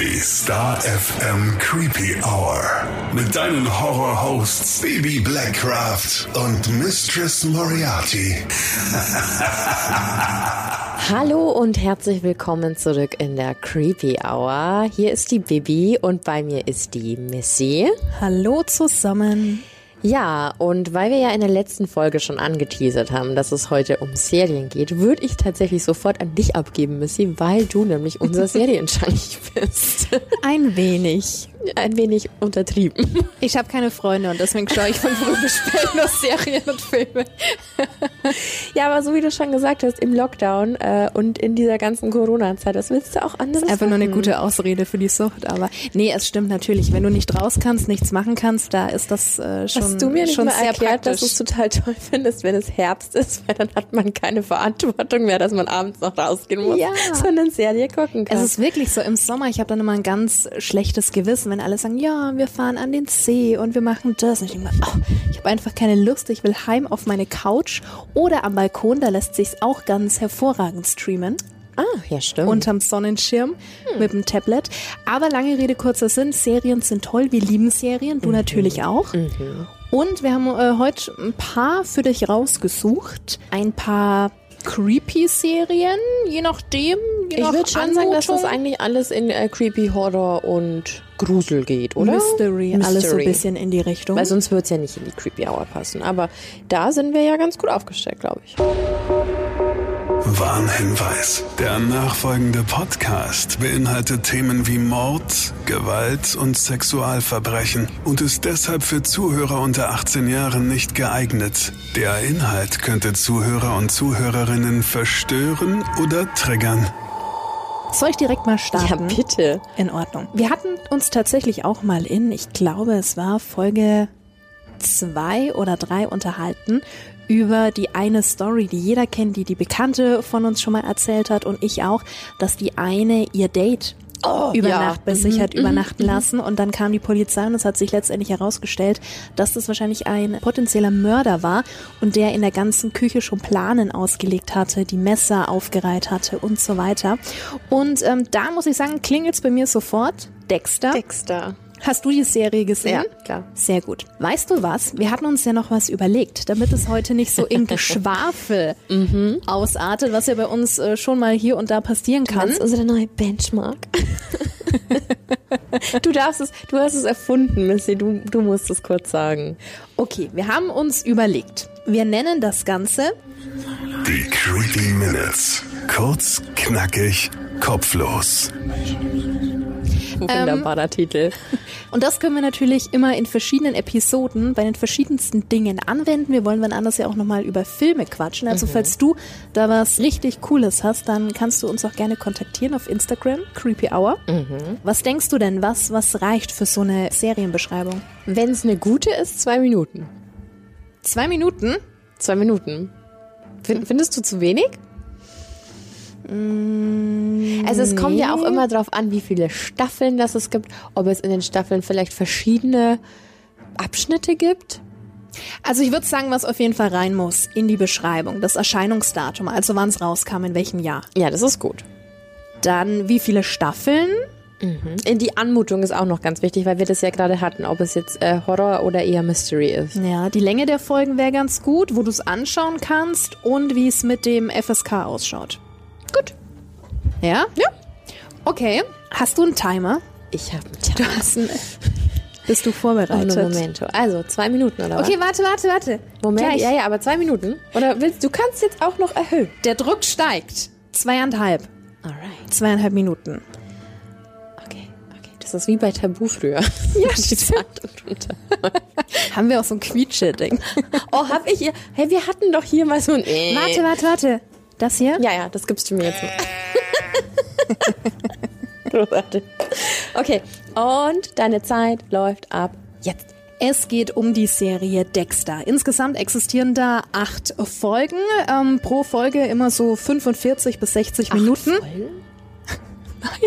Die Star FM Creepy Hour. Mit deinen Horror-Hosts Baby Blackcraft und Mistress Moriarty. Hallo und herzlich willkommen zurück in der Creepy Hour. Hier ist die Bibi und bei mir ist die Missy. Hallo zusammen. Ja, und weil wir ja in der letzten Folge schon angeteasert haben, dass es heute um Serien geht, würde ich tatsächlich sofort an dich abgeben, Missy, weil du nämlich unser Serienschank bist. Ein wenig. Ein wenig untertrieben. Ich habe keine Freunde und deswegen schaue ich von früh bis spät nur Serien und Filme. ja, aber so wie du schon gesagt hast, im Lockdown äh, und in dieser ganzen Corona-Zeit, was willst du auch anderes Das ist einfach nur eine gute Ausrede für die Sucht, aber nee, es stimmt natürlich. Wenn du nicht raus kannst, nichts machen kannst, da ist das äh, schon Hast du mir nicht schon mal sehr erklärt, praktisch. dass du es total toll findest, wenn es Herbst ist, weil dann hat man keine Verantwortung mehr, dass man abends noch rausgehen muss, Ja. sondern Serie gucken kann. Es ist wirklich so, im Sommer, ich habe dann immer ein ganz schlechtes Gewissen, wenn alle sagen, ja, wir fahren an den See und wir machen das. Und ich denke oh, ich habe einfach keine Lust, ich will heim auf meine Couch oder am Balkon, da lässt sich's auch ganz hervorragend streamen. ah, ja stimmt. unterm Sonnenschirm mit dem Tablet. Aber lange Rede, kurzer Sinn, Serien sind toll, wir lieben Serien, du natürlich auch. Und wir haben äh, heute ein paar für dich rausgesucht. Ein paar Creepy-Serien, je nachdem. Ich würde schon sagen, dass das eigentlich alles in äh, Creepy Horror und Grusel geht, oder? Mystery, alles so ein Mystery. bisschen in die Richtung. Weil sonst wird's ja nicht in die Creepy Hour passen. Aber da sind wir ja ganz gut aufgestellt, glaube ich. Warnhinweis. Der nachfolgende Podcast beinhaltet Themen wie Mord, Gewalt und Sexualverbrechen und ist deshalb für Zuhörer unter 18 Jahren nicht geeignet. Der Inhalt könnte Zuhörer und Zuhörerinnen verstören oder triggern. Soll ich direkt mal starten? bitte. In Ordnung. Wir hatten uns tatsächlich auch mal in, ich glaube, es war Folge zwei oder drei unterhalten über die eine Story, die jeder kennt, die die Bekannte von uns schon mal erzählt hat und ich auch, dass die eine ihr Date Oh, über ja. Nacht bei sich hat übernachten lassen und dann kam die Polizei und es hat sich letztendlich herausgestellt, dass das wahrscheinlich ein potenzieller Mörder war und der in der ganzen Küche schon Planen ausgelegt hatte, die Messer aufgereiht hatte und so weiter. Und ähm, da muss ich sagen, klingelt's bei mir sofort. Dexter. Dexter. Hast du die Serie gesehen? Ja, klar. Sehr gut. Weißt du was? Wir hatten uns ja noch was überlegt, damit es heute nicht so in Geschwafel Mhm. ausartet, was ja bei uns äh, schon mal hier und da passieren kann. Das ist unsere neue Benchmark. du darfst es, du hast es erfunden, Missy. Du, du musst es kurz sagen. Okay, wir haben uns überlegt. Wir nennen das Ganze Die Creepy Minutes. Kurz, knackig, kopflos. Wunderbarer Titel. und das können wir natürlich immer in verschiedenen Episoden bei den verschiedensten Dingen anwenden. Wir wollen wann anders ja auch nochmal über Filme quatschen. Also falls du da was richtig Cooles hast, dann kannst du uns auch gerne kontaktieren auf Instagram, Creepy Hour. Was denkst du denn, was, was reicht für so eine Serienbeschreibung? Wenn es eine gute ist, zwei Minuten. Zwei Minuten? Zwei Minuten. Find, findest du zu wenig? Also es kommt ja auch immer drauf an, wie viele Staffeln das es gibt, ob es in den Staffeln vielleicht verschiedene Abschnitte gibt. Also ich würde sagen, was auf jeden Fall rein muss in die Beschreibung, das Erscheinungsdatum, also wann es rauskam, in welchem Jahr. Ja, das ist gut. Dann wie viele Staffeln? In die Anmutung ist auch noch ganz wichtig, weil wir das ja gerade hatten, ob es jetzt äh, Horror oder eher Mystery ist. Ja, die Länge der Folgen wäre ganz gut, wo du es anschauen kannst und wie es mit dem FSK ausschaut. Gut. Ja? Ja. Okay. Hast du einen Timer? Ich habe einen Du hast einen. Bist du Oh, vorbereitet? no, Momento. Also, zwei Minuten, oder Okay, warte, warte, warte. was? Moment. Gleich. Ja, ja, aber zwei Minuten. Oder willst du kannst jetzt auch noch erhöhen. Der Druck steigt. Zweieinhalb. Alright. Zweieinhalb Minuten. Okay, okay. Das ist wie bei Tabu früher. Ja, runter. Haben wir auch so ein Quietsche-Ding. Oh, hab ich hier. Hey, wir hatten doch hier mal so ein. Warte, warte, warte. Das hier? Ja, ja, das gibst du mir jetzt. Großartig. Okay, und deine Zeit läuft ab jetzt. Es geht um die Serie Dexter. Insgesamt existieren da acht Folgen. Ähm, pro Folge immer so 45 bis 60 Minuten. Folgen?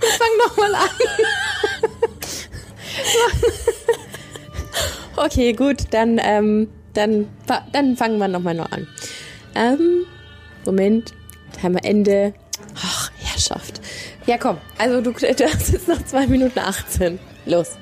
Wir fangen nochmal an. Okay, gut, dann, ähm, dann, dann fangen wir nochmal noch an. Ähm, Moment, Timer Ende. Ach, Herrschaft. Ja, komm. Also du, du hast jetzt noch zwei Minuten 18. Los.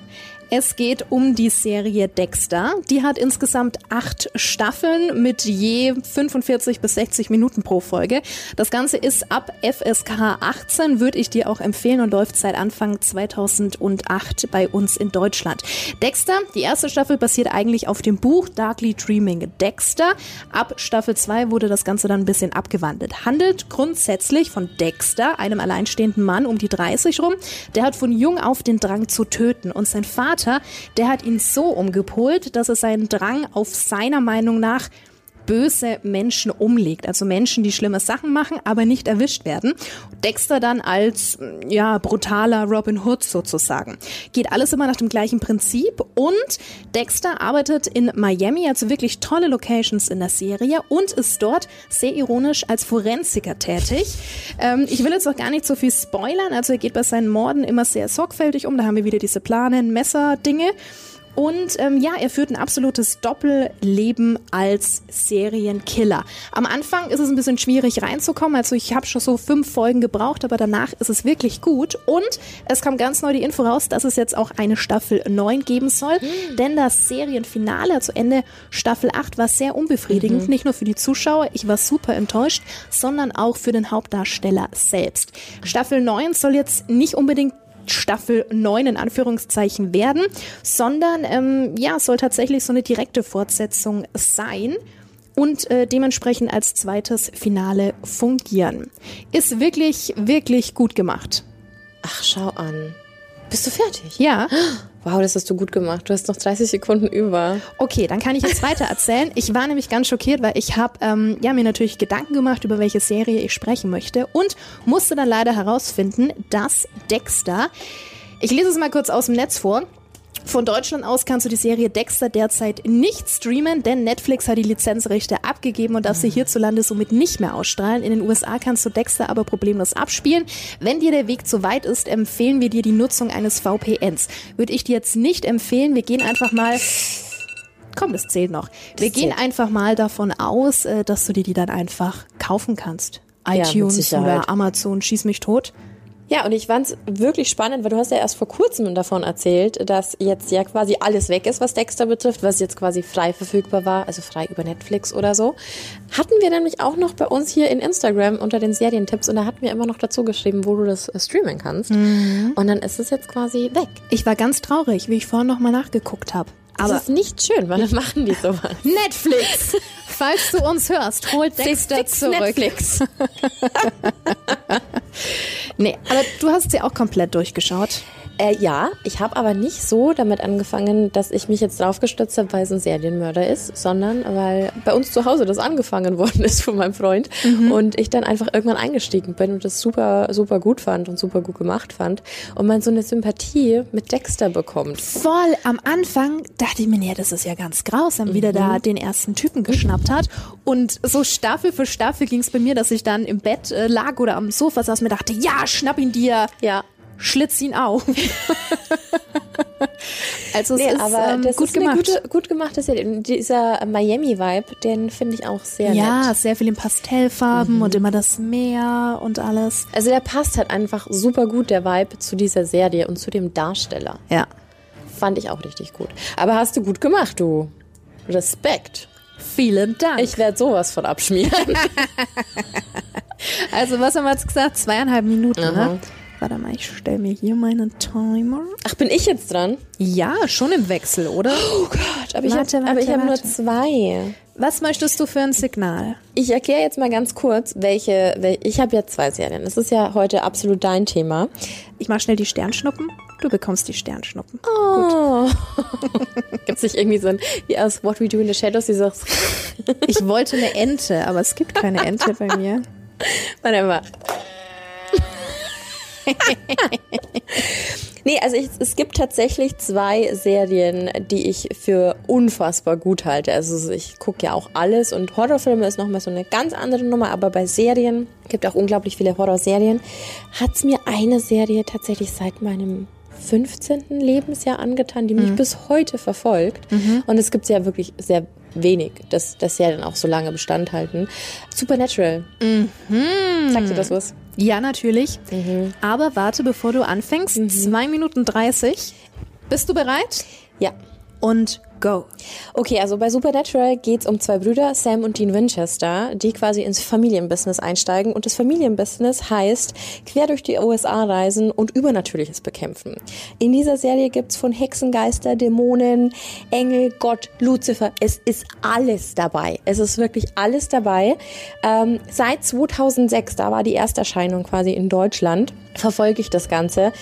Es geht um die Serie Dexter. Die hat insgesamt acht Staffeln mit je 45 bis 60 Minuten pro Folge. Das Ganze ist ab FSK 18, würde ich dir auch empfehlen und läuft seit Anfang 2008 bei uns in Deutschland. Dexter, die erste Staffel basiert eigentlich auf dem Buch Darkly Dreaming Dexter. Ab Staffel 2 wurde das Ganze dann ein bisschen abgewandelt. Handelt grundsätzlich von Dexter, einem alleinstehenden Mann um die 30 rum. Der hat von jung auf den Drang zu töten und sein Vater Vater, der hat ihn so umgepolt, dass er seinen Drang auf seiner Meinung nach böse Menschen umlegt. Also Menschen, die schlimme Sachen machen, aber nicht erwischt werden. Dexter dann als, ja, brutaler Robin Hood sozusagen. Geht alles immer nach dem gleichen Prinzip und Dexter arbeitet in Miami, also wirklich tolle Locations in der Serie und ist dort sehr ironisch als Forensiker tätig. Ähm, ich will jetzt auch gar nicht so viel spoilern, also er geht bei seinen Morden immer sehr sorgfältig um. Da haben wir wieder diese Planen, Messer-Dinge. Und ähm, ja, er führt ein absolutes Doppelleben als Serienkiller. Am Anfang ist es ein bisschen schwierig reinzukommen. Also ich habe schon so fünf Folgen gebraucht, aber danach ist es wirklich gut. Und es kam ganz neu die Info raus, dass es jetzt auch eine Staffel 9 geben soll. Mhm. Denn das Serienfinale, also Ende Staffel 8, war sehr unbefriedigend. Mhm. Nicht nur für die Zuschauer, ich war super enttäuscht, sondern auch für den Hauptdarsteller selbst. Staffel 9 soll jetzt nicht unbedingt Staffel 9 in Anführungszeichen werden, sondern ähm, ja, soll tatsächlich so eine direkte Fortsetzung sein und äh, dementsprechend als zweites Finale fungieren. Ist wirklich, wirklich gut gemacht. Ach, schau an. Bist du fertig? Ja. Wow, das hast du gut gemacht. Du hast noch 30 Sekunden über. Okay, dann kann ich jetzt weiter erzählen. Ich war nämlich ganz schockiert, weil ich habe ähm, ja, mir natürlich Gedanken gemacht, über welche Serie ich sprechen möchte und musste dann leider herausfinden, dass Dexter, ich lese es mal kurz aus dem Netz vor, von Deutschland aus kannst du die Serie Dexter derzeit nicht streamen, denn Netflix hat die Lizenzrechte abgegeben und darf sie hierzulande somit nicht mehr ausstrahlen. In den USA kannst du Dexter aber problemlos abspielen. Wenn dir der Weg zu weit ist, empfehlen wir dir die Nutzung eines VPNs. Würde ich dir jetzt nicht empfehlen. Wir gehen einfach mal Komm, das zählt noch. Wir das gehen einfach mal davon aus, äh, dass du dir die dann einfach kaufen kannst. iTunes ja, oder Amazon, schieß mich tot. Ja, und ich fand es wirklich spannend, weil du hast ja erst vor kurzem davon erzählt, dass jetzt ja quasi alles weg ist, was Dexter betrifft, was jetzt quasi frei verfügbar war, also frei über Netflix oder so. Hatten wir nämlich auch noch bei uns hier in Instagram unter den Serientipps und da hatten wir immer noch dazu geschrieben, wo du das äh, streamen kannst. Mhm. Und dann ist es jetzt quasi weg. Ich war ganz traurig, wie ich vorhin nochmal nachgeguckt habe. Aber das ist nicht schön, weil dann machen die sowas. Netflix! Falls du uns hörst, holt Dexter zurück. Netflix. nee, aber du hast sie auch komplett durchgeschaut. Äh, ja, ich habe aber nicht so damit angefangen, dass ich mich jetzt drauf gestützt habe, weil es ein Serienmörder ist, sondern weil bei uns zu Hause das angefangen worden ist von meinem Freund mhm. und ich dann einfach irgendwann eingestiegen bin und das super, super gut fand und super gut gemacht fand und man so eine Sympathie mit Dexter bekommt. Voll, am Anfang dachte ich mir, ja, das ist ja ganz grausam, mhm. wie der da den ersten Typen geschnappt hat und so Staffel für Staffel ging es bei mir, dass ich dann im Bett äh, lag oder am Sofa saß und mir dachte, ja, schnapp ihn dir. Ja schlitz ihn auf. also es nee, ist aber ähm, das gut ist gemacht. Gute, gut gemachte Serie. Dieser Miami-Vibe, den finde ich auch sehr ja, nett. Ja, sehr viel in Pastellfarben mhm. und immer das Meer und alles. Also der passt halt einfach super gut, der Vibe, zu dieser Serie und zu dem Darsteller. Ja. Fand ich auch richtig gut. Aber hast du gut gemacht, du. Respekt. Vielen Dank. Ich werde sowas von abschmieren. also was haben wir jetzt gesagt? Zweieinhalb Minuten, mhm. ne? Warte mal, ich stelle mir hier meinen Timer. Ach, bin ich jetzt dran? Ja, schon im Wechsel, oder? Oh Gott, aber warte, ich habe hab nur zwei. Was möchtest du für ein Signal? Ich erkläre jetzt mal ganz kurz, welche. welche ich habe ja zwei Serien. Das ist ja heute absolut dein Thema. Ich mache schnell die Sternschnuppen. Du bekommst die Sternschnuppen. Oh. gibt es nicht irgendwie so ein, wie aus What We Do in the Shadows, dieses. ich wollte eine Ente, aber es gibt keine Ente bei mir. Warte mal. nee, also ich, es gibt tatsächlich zwei Serien, die ich für unfassbar gut halte. Also ich gucke ja auch alles und Horrorfilme ist nochmal so eine ganz andere Nummer, aber bei Serien, gibt auch unglaublich viele Horrorserien, hat es mir eine Serie tatsächlich seit meinem 15. Lebensjahr angetan, die mich mhm. bis heute verfolgt. Mhm. Und es gibt ja wirklich sehr wenig, dass, dass Serien auch so lange Bestand halten. Supernatural. Mhm. Sagt dir das was? Ja, natürlich. Aber warte, bevor du anfängst. Zwei Minuten 30. Bist du bereit? Ja. Und go. Okay, also bei Supernatural geht's um zwei Brüder, Sam und Dean Winchester, die quasi ins Familienbusiness einsteigen. Und das Familienbusiness heißt quer durch die USA reisen und Übernatürliches bekämpfen. In dieser Serie gibt's von Hexengeister, Dämonen, Engel, Gott, Lucifer. Es ist alles dabei. Es ist wirklich alles dabei. Ähm, seit 2006, da war die Ersterscheinung quasi in Deutschland, verfolge ich das Ganze.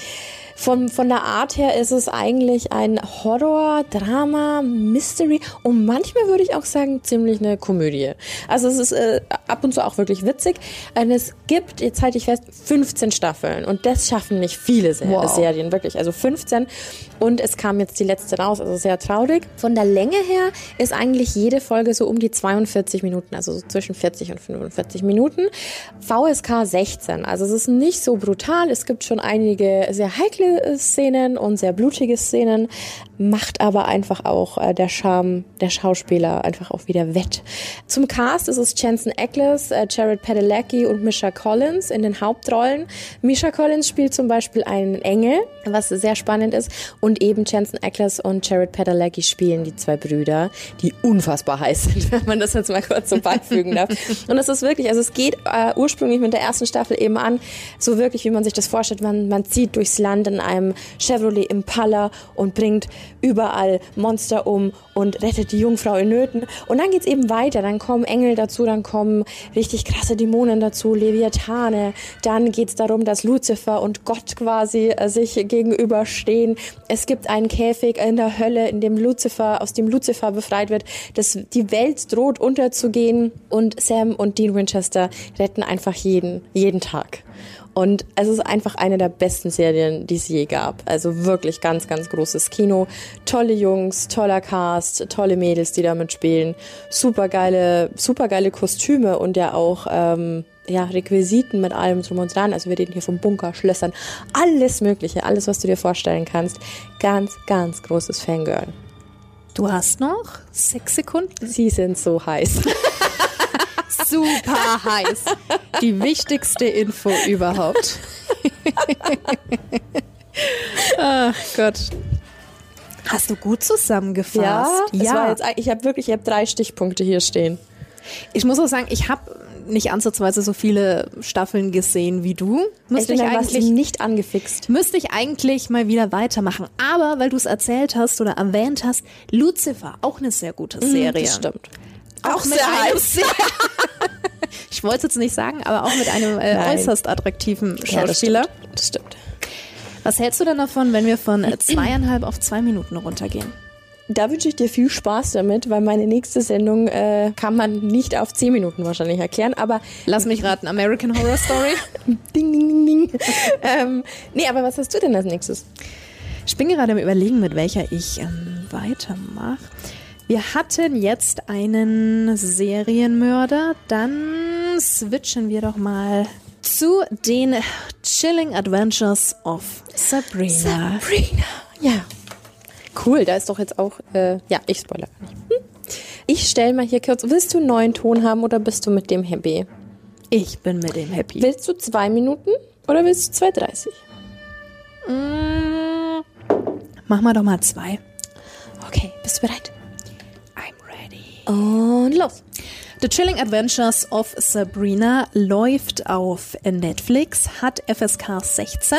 Von, von der Art her ist es eigentlich ein Horror, Drama, Mystery und manchmal würde ich auch sagen ziemlich eine Komödie. Also es ist äh, ab und zu auch wirklich witzig. Und es gibt, jetzt halte ich fest, 15 Staffeln und das schaffen nicht viele Ser Wow. Serien, wirklich. Also 15 und es kam jetzt die letzte raus, also sehr traurig. Von der Länge her ist eigentlich jede Folge so um die 42 Minuten, also so zwischen 40 und 45 Minuten. VSK 16, also es ist nicht so brutal. Es gibt schon einige sehr heikle äh, Szenen und sehr blutige Szenen, macht aber einfach auch äh, der Charme der Schauspieler einfach auch wieder wett. Zum Cast ist es Jensen Ackles, äh, Jared Padalecki und Misha Collins in den Hauptrollen. Misha Collins spielt zum Beispiel einen Engel, was sehr spannend ist, und eben Jensen Ackles und Jared Padalecki spielen die zwei Brüder, die unfassbar heiß sind, wenn man das jetzt mal kurz so beifügen darf. Und es ist wirklich, also es geht äh, ursprünglich mit der ersten Staffel eben an, so wirklich, wie man sich das vorstellt, man, man zieht durchs Land in einem Chevrolet Impala und bringt überall Monster um und rettet die Jungfrau in Nöten. Und dann geht's eben weiter, dann kommen Engel dazu, dann kommen richtig krasse Dämonen dazu, Leviathane, dann geht's darum, dass Luzifer und Gott quasi äh, sich gegenüberstehen. Es gibt einen Käfig in der Hölle, in dem Lucifer, aus dem Lucifer befreit wird. Das, die Welt droht unterzugehen und Sam und Dean Winchester retten einfach jeden, jeden Tag. Und es ist einfach eine der besten Serien, die es je gab. Also wirklich ganz, ganz großes Kino. Tolle Jungs, toller Cast, tolle Mädels, die damit spielen. Supergeile, supergeile Kostüme und ja auch ähm, ja, Requisiten mit allem drum und dran. Also wir reden hier vom Bunker, Schlössern, alles Mögliche, alles, was du dir vorstellen kannst. Ganz, ganz großes Fangirl. Du hast noch sechs Sekunden. Sie sind so heiß. Super heiß. Die wichtigste Info überhaupt. Ach Gott. Hast du gut zusammengefasst? Ja, war jetzt, ich habe wirklich, ich habe drei Stichpunkte hier stehen. Ich muss auch sagen, ich habe nicht ansatzweise so viele Staffeln gesehen wie du. Müsste ich, eigentlich, nicht angefixt. müsste ich eigentlich mal wieder weitermachen. Aber weil du es erzählt hast oder erwähnt hast, Lucifer, auch eine sehr gute Serie. Das stimmt. Auch, sehr, Ich wollte es jetzt nicht sagen, aber auch mit einem äh, äußerst attraktiven Ja, das Schauspieler. stimmt. Das stimmt. Was hältst du denn davon, wenn wir von zweieinhalb auf zwei Minuten runtergehen? Da wünsche ich dir viel Spaß damit, weil meine nächste Sendung äh, kann man nicht auf zehn Minuten wahrscheinlich erklären, aber Lass mich raten, American Horror Story. ding, ding, ding, ding. ähm, nee, aber was hast du denn als nächstes? Ich bin gerade am überlegen, mit welcher ich ähm, weitermache. Wir hatten jetzt einen Serienmörder, dann switchen wir doch mal zu den Chilling Adventures of Sabrina. Sabrina. Ja. Cool, da ist doch jetzt auch, äh, ja, ich spoiler gar nicht. Hm. Ich stell mal hier kurz, willst du einen neuen Ton haben oder bist du mit dem happy? Ich bin mit dem happy. Willst du zwei Minuten oder willst du 2,30? Mm, Mach mal doch mal zwei. Okay, bist du bereit? Und los. The Chilling Adventures of Sabrina läuft auf Netflix, hat FSK 16.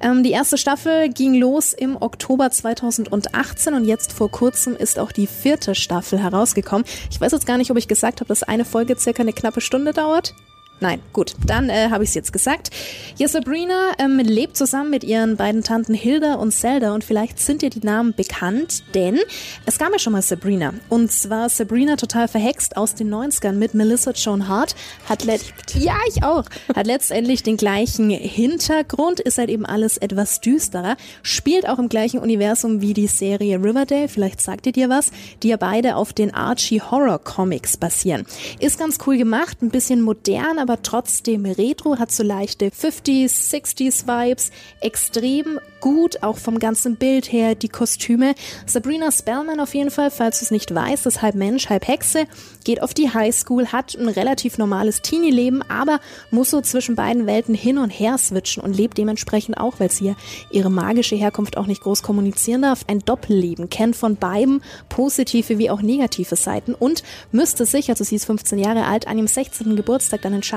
Ähm, die erste Staffel ging los im Oktober 2018 und jetzt vor kurzem ist auch die vierte Staffel herausgekommen. Ich weiß jetzt gar nicht, ob ich gesagt habe, dass eine Folge circa eine knappe Stunde dauert. Nein, gut, dann äh, habe ich es jetzt gesagt. Ja, Sabrina ähm, lebt zusammen mit ihren beiden Tanten Hilda und Zelda und vielleicht sind dir die Namen bekannt, denn es gab ja schon mal Sabrina. Und zwar Sabrina total verhext aus den 90ern mit Melissa Joan Hart. Hat let ja, ich auch. Hat letztendlich den gleichen Hintergrund, ist halt eben alles etwas düsterer, spielt auch im gleichen Universum wie die Serie Riverdale, vielleicht sagt ihr dir was, die ja beide auf den Archie Horror Comics basieren. Ist ganz cool gemacht, ein bisschen modern, aber trotzdem retro, hat so leichte 50s, 60s Vibes, extrem gut, auch vom ganzen Bild her, die Kostüme. Sabrina Spellman auf jeden Fall, falls du es nicht weißt, ist halb Mensch, halb Hexe, geht auf die Highschool, hat ein relativ normales Teenie-Leben, aber muss so zwischen beiden Welten hin und her switchen und lebt dementsprechend auch, weil sie ihre magische Herkunft auch nicht groß kommunizieren darf, ein Doppelleben, kennt von beiden positive wie auch negative Seiten und müsste sich, also sie ist 15 Jahre alt, an ihrem 16. Geburtstag dann entscheiden,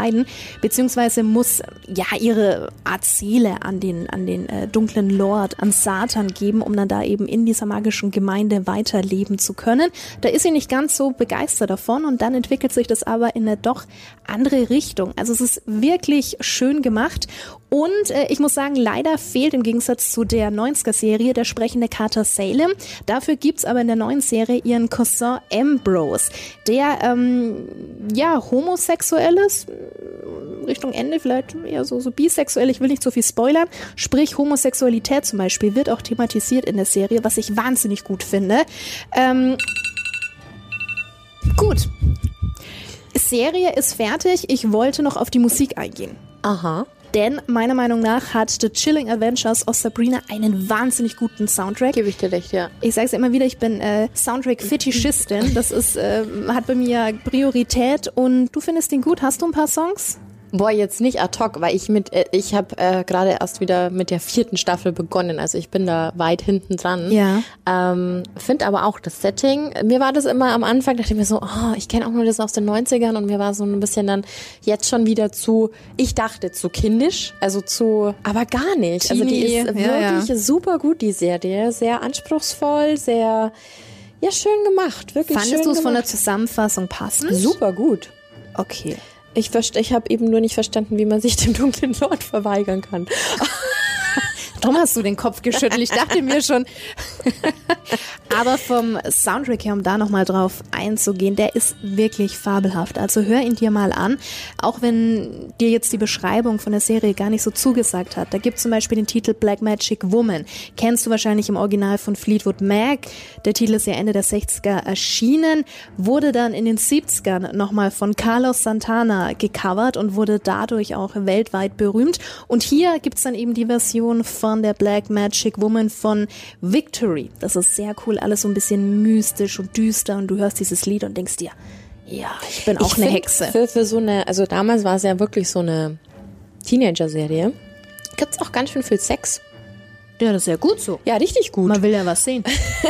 beziehungsweise muss ja ihre Art Seele an den, an den äh, dunklen Lord, an Satan geben, um dann da eben in dieser magischen Gemeinde weiterleben zu können. Da ist sie nicht ganz so begeistert davon und dann entwickelt sich das aber in eine doch andere Richtung. Also es ist wirklich schön gemacht und äh, ich muss sagen, leider fehlt im Gegensatz zu der 90er-Serie der sprechende Carter Salem. Dafür gibt's aber in der neuen Serie ihren Cousin Ambrose, der ähm, ja homosexuell ist, Richtung Ende vielleicht eher so, so bisexuell, ich will nicht so viel spoilern. Sprich, Homosexualität zum Beispiel wird auch thematisiert in der Serie, was ich wahnsinnig gut finde. Ähm, gut. Serie ist fertig. Ich wollte noch auf die Musik eingehen. Aha. Denn meiner Meinung nach hat The Chilling Adventures of Sabrina einen wahnsinnig guten Soundtrack. Gebe ich dir recht, ja. Ich sage es immer wieder, ich bin äh, Soundtrack-Fetischistin. Das ist, äh, hat bei mir Priorität und du findest ihn gut. Hast du ein paar Songs? Boah, jetzt nicht ad hoc, weil ich mit, äh, ich habe äh, gerade erst wieder mit der vierten Staffel begonnen, also ich bin da weit hinten dran. Ja. Ähm, Finde aber auch das Setting. Mir war das immer am Anfang, dachte ich mir so, oh, ich kenne auch nur das aus den 90ern und mir war so ein bisschen dann jetzt schon wieder zu, ich dachte zu kindisch, also zu, aber gar nicht. also die ist Teenie, ja, wirklich ja. super gut, die Serie. Sehr anspruchsvoll, sehr, ja, schön gemacht. Wirklich Fandest du es von der. Zusammenfassung passend? Super gut. Okay. Ich, ich habe eben nur nicht verstanden, wie man sich dem dunklen Lord verweigern kann. Darum hast du den Kopf geschüttelt. Ich dachte mir schon. Aber vom Soundtrack her, um da nochmal drauf einzugehen, der ist wirklich fabelhaft. Also hör ihn dir mal an. Auch wenn dir jetzt die Beschreibung von der Serie gar nicht so zugesagt hat. Da gibt zum Beispiel den Titel Black Magic Woman. Kennst du wahrscheinlich im Original von Fleetwood Mac. Der Titel ist ja Ende der 60er erschienen, wurde dann in den 70ern nochmal von Carlos Santana gecovert und wurde dadurch auch weltweit berühmt. Und hier gibt's dann eben die Version von der Black Magic Woman von Victory. Das ist sehr cool, alles so ein bisschen mystisch und düster und du hörst dieses Lied und denkst dir, ja, ich bin auch Ich eine find, Hexe. Für, für so eine, also damals war es ja wirklich so eine Teenager-Serie. Gibt's auch ganz schön viel Sex. Ja, das ist ja gut so. Ja, richtig gut. Man will ja was sehen.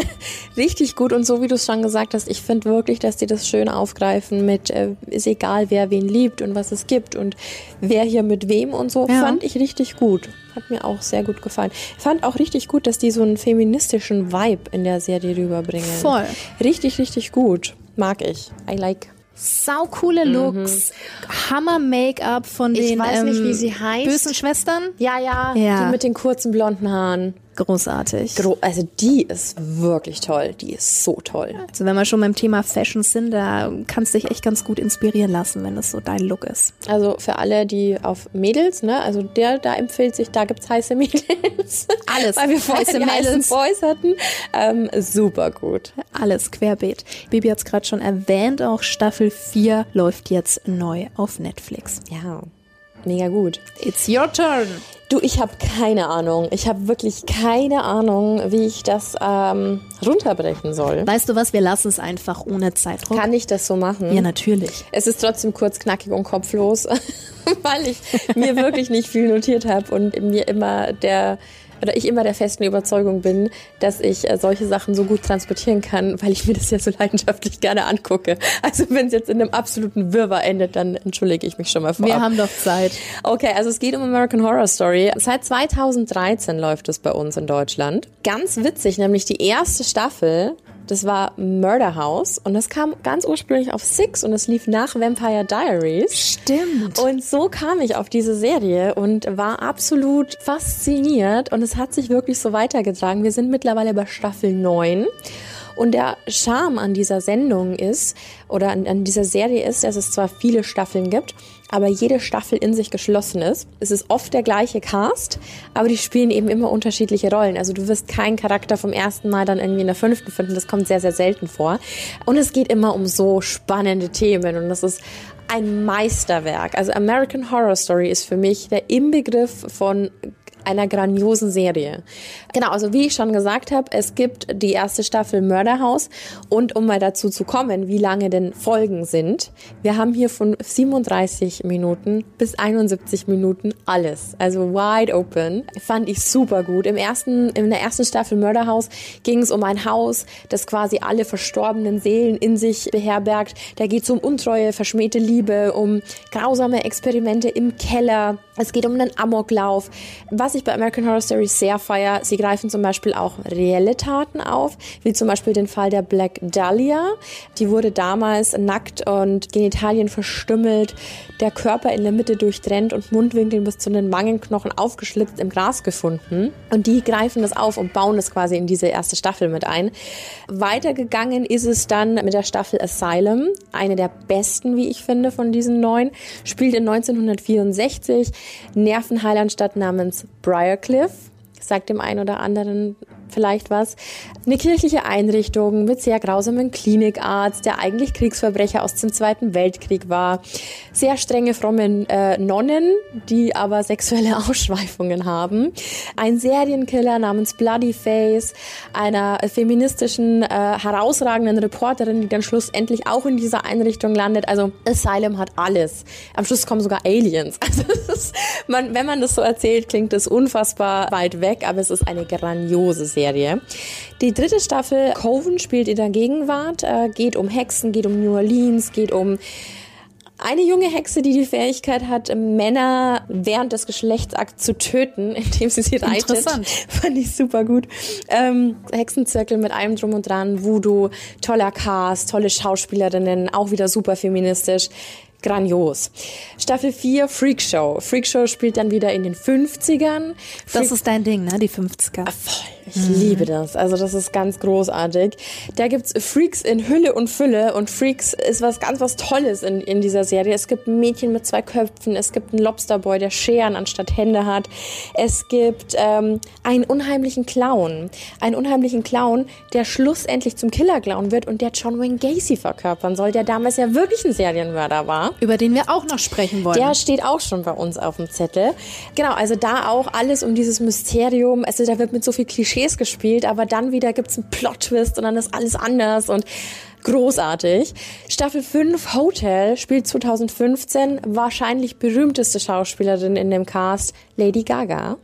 Richtig gut und so wie du es schon gesagt hast, ich finde wirklich, dass die das schön aufgreifen mit, äh, ist egal, wer wen liebt und was es gibt und wer hier mit wem und so, Ja. fand ich richtig gut. Hat mir auch sehr gut gefallen. Fand auch richtig gut, dass die so einen feministischen Vibe in der Serie rüberbringen. Voll. Richtig, richtig gut. Mag ich. I like. Saucoole Looks, Hammer-Make-up von Mhm. Ich den weiß nicht, ähm, wie sie heißt. bösen Schwestern. Ja, ja, Ja. die mit den kurzen blonden Haaren. Großartig. Gro also die ist wirklich toll. Die ist so toll. Also wenn wir schon beim Thema Fashion sind, da kannst du dich echt ganz gut inspirieren lassen, wenn das so dein Look ist. Also für alle, die auf Mädels, ne, also der, da empfiehlt sich, da gibt's heiße Mädels. Alles. Weil wir vorher Heiße die heißen Mädels. Boys hatten. Ähm, super gut. Alles querbeet. Baby hat es gerade schon erwähnt, auch Staffel 4 läuft jetzt neu auf Netflix. Ja, mega gut. It's your turn. Du, ich habe keine Ahnung. Ich habe wirklich keine Ahnung, wie ich das ähm, runterbrechen soll. Weißt du was, wir lassen es einfach ohne Zeitdruck. Kann ich das so machen? ja, natürlich. Es ist trotzdem kurz, knackig und kopflos, weil ich mir wirklich nicht viel notiert habe und mir immer der oder ich immer der festen Überzeugung bin, dass ich äh, solche Sachen so gut transportieren kann, weil ich mir das ja so leidenschaftlich gerne angucke. Also wenn es jetzt in einem absoluten Wirrwarr endet, dann entschuldige ich mich schon mal vorab. Wir haben doch Zeit. Okay, also es geht um American Horror Story. Seit 2013 läuft es bei uns in Deutschland. Ganz witzig, nämlich die erste Staffel, das war Murder House und das kam ganz ursprünglich auf Six und es lief nach Vampire Diaries. Stimmt. Und so kam ich auf diese Serie und war absolut fasziniert und es hat sich wirklich so weitergetragen. Wir sind mittlerweile bei Staffel 9. Und der Charme an dieser Sendung ist, oder an, an dieser Serie ist, dass es zwar viele Staffeln gibt, aber jede Staffel in sich geschlossen ist. Es ist oft der gleiche Cast, aber die spielen eben immer unterschiedliche Rollen. Also du wirst keinen Charakter vom ersten Mal dann irgendwie in der fünften finden. Das kommt sehr, sehr selten vor. Und es geht immer um so spannende Themen und das ist ein Meisterwerk. Also American Horror Story ist für mich der Inbegriff von einer grandiosen Serie. Genau, also wie ich schon gesagt habe, es gibt die erste Staffel Murder House und um mal dazu zu kommen, wie lange denn Folgen sind, wir haben hier von 37 Minuten bis 71 Minuten alles. Also wide open. Fand ich super gut. Im ersten, in der ersten Staffel Murder House ging es um ein Haus, das quasi alle verstorbenen Seelen in sich beherbergt. Da geht es um Untreue, verschmähte Liebe, um grausame Experimente im Keller. Es geht um einen Amoklauf. Was ich bei American Horror Story sehr feier, sie greifen zum Beispiel auch reelle Taten auf, wie zum Beispiel den Fall der Black Dahlia. Die wurde damals nackt und Genitalien verstümmelt, der Körper in der Mitte durchtrennt und Mundwinkel bis zu den Wangenknochen aufgeschlitzt im Gras gefunden. Und die greifen das auf und bauen das quasi in diese erste Staffel mit ein. Weitergegangen ist es dann mit der Staffel Asylum, eine der besten, wie ich finde, von diesen neun, spielt in 1964 Nervenheilanstadt namens Briarcliff. Sagt dem einen oder anderen vielleicht was. Eine kirchliche Einrichtung mit sehr grausamen Klinikarzt, der eigentlich Kriegsverbrecher aus dem Zweiten Weltkrieg war. Sehr strenge, fromme äh, Nonnen, die aber sexuelle Ausschweifungen haben. Ein Serienkiller namens Bloody Face, einer feministischen, äh, herausragenden Reporterin, die dann schlussendlich auch in dieser Einrichtung landet. Also Asylum hat alles. Am Schluss kommen sogar Aliens. Also ist, man, wenn man das so erzählt, klingt das unfassbar weit weg, aber es ist eine grandiose Serie. Serie. Die dritte Staffel Coven spielt in der Gegenwart, äh, geht um Hexen, geht um New Orleans, geht um eine junge Hexe, die die Fähigkeit hat, Männer während des Geschlechtsakts zu töten, indem sie sie reitet. Interessant. Fand ich super gut. Ähm, Hexenzirkel mit allem drum und dran, Voodoo, toller Cast, tolle Schauspielerinnen, auch wieder super feministisch grandios. Staffel 4, Freakshow. Freakshow spielt dann wieder in den 50ern. Freak das ist dein Ding, ne? Die 50er. Ah, voll. Ich mhm. liebe das. Also das ist ganz großartig. Da gibt's Freaks in Hülle und Fülle und Freaks ist was ganz was Tolles in, in dieser Serie. Es gibt ein Mädchen mit zwei Köpfen, es gibt einen Lobsterboy, der Scheren anstatt Hände hat. Es gibt ähm, einen unheimlichen Clown. Einen unheimlichen Clown, der schlussendlich zum Killer-Clown wird und der John Wayne Gacy verkörpern soll, der damals ja wirklich ein Serienmörder war. Über den wir auch noch sprechen wollen. Der steht auch schon bei uns auf dem Zettel. Genau, also da auch alles um dieses Mysterium. Also da wird mit so viel Klischees gespielt, aber dann wieder gibt's einen Plot-Twist und dann ist alles anders und großartig. Staffel 5 Hotel spielt 2015 wahrscheinlich berühmteste Schauspielerin in dem Cast Lady Gaga.